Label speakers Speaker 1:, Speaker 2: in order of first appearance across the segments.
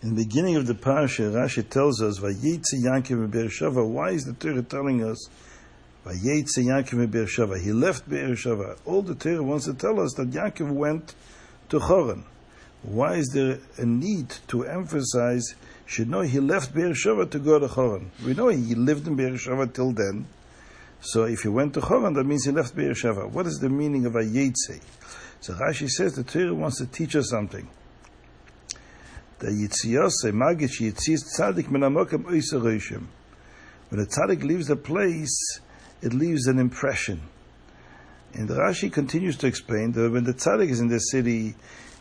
Speaker 1: In the beginning of the parasha, Rashi tells us, "Vayitze Yankov Beersheva." Why is the Torah telling us, "Vayitze Yankov Beersheva"? He left Beersheva. All the Torah wants to tell us that Yankov went to Choron. Why is there a need to emphasize? Should know he left Beersheva to go to Choron. We know he lived in Beersheva till then. So if he went to Choron, that means he left Beersheva. What is the meaning of Vayitze? So Rashi says the Torah wants to teach us something the Yitziyose, Magish Yitzias Tzadik Min HaMokem Oisaroshim. When a tzaddik leaves a place, it leaves an impression. And Rashi continues to explain that when the tzaddik is in the city,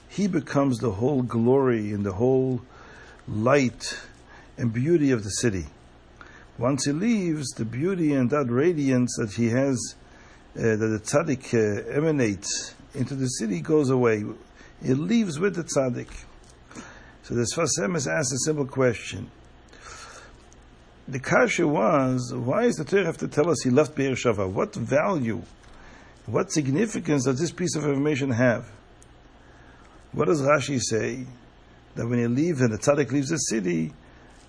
Speaker 1: he becomes the whole glory and the whole light and beauty of the city. Once he leaves, the beauty and that radiance that he has, uh, that the tzaddik uh, emanates into the city, goes away. It leaves with the tzaddik. So the Sfas Emes asked a simple question. The kasha was, why does the Torah have to tell us he left Be'er Shava? What value, what significance does this piece of information have? What does Rashi say? That when you leave and the tzaddik leaves the city,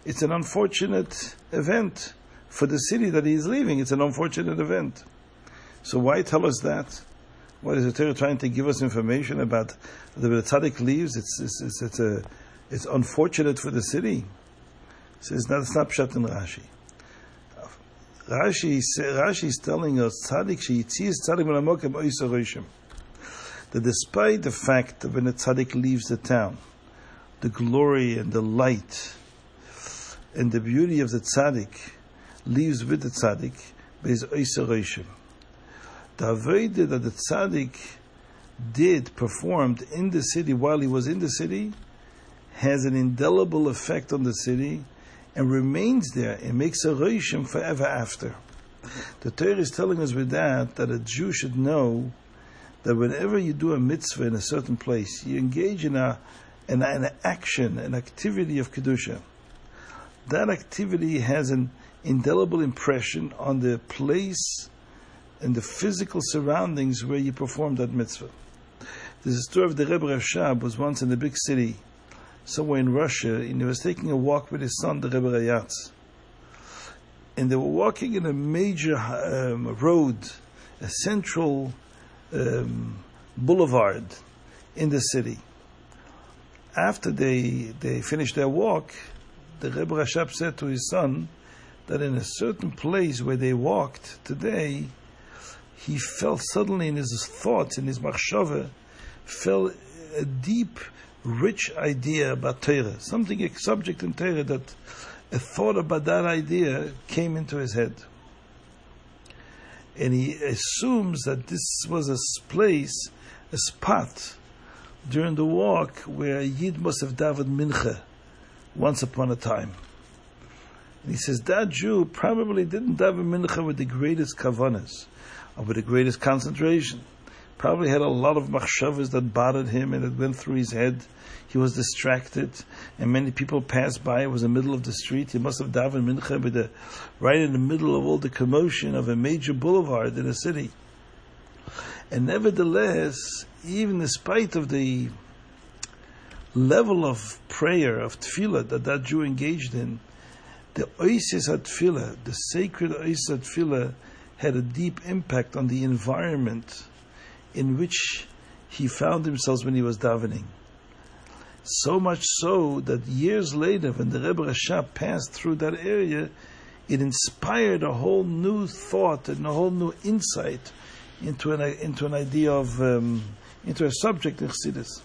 Speaker 1: it's an unfortunate event for the city that he is leaving. It's an unfortunate event. So why tell us that? What is the Torah trying to give us information about the tzaddik leaves? It's, it's, it's, it's a it's unfortunate for the city. So it's not, Pshat in Rashi. Rashi, Rashi is telling us, Tzadik sheyitzis Tzadik menamokem oisaroshim. That despite the fact that when a Tzadik leaves the town, the glory and the light and the beauty of the Tzadik leaves with the Tzadik, is oisaroshim. The Aveda that the Tzadik did, performed in the city while he was in the city, has an indelible effect on the city and remains there and makes a reishim forever after. The Torah is telling us with that that a Jew should know that whenever you do a mitzvah in a certain place, you engage in a an, an action, an activity of kedusha. That activity has an indelible impression on the place and the physical surroundings where you perform that mitzvah. A story of the Rebbe Rashab was once in a big city somewhere in Russia, and he was taking a walk with his son, the Rebbe Rayatz. And they were walking in a major um, road, a central um, boulevard in the city. After they, they finished their walk, the Rebbe Rashab said to his son that in a certain place where they walked today, he felt suddenly in his thoughts, in his machshava, felt a deep rich idea about Torah, something, a subject in Torah that a thought about that idea came into his head. And he assumes that this was a place, a spot during the walk where Yid must have davened mincha once upon a time. And he says that Jew probably didn't daven mincha with the greatest kavanas or with the greatest concentration probably had a lot of machshavas that bothered him and it went through his head. He was distracted, and many people passed by. It was the middle of the street. He must have davened mincha with the, right in the middle of all the commotion of a major boulevard in a city. And nevertheless, even in spite of the level of prayer, of tefillah that that Jew engaged in, the oasis at tefillah, the sacred oasis at tefillah, had a deep impact on the environment in which he found himself when he was davening. So much so that years later, when the Rebbe Rashab passed through that area, it inspired a whole new thought and a whole new insight into an, into an idea of, um, into a subject in Chassidus.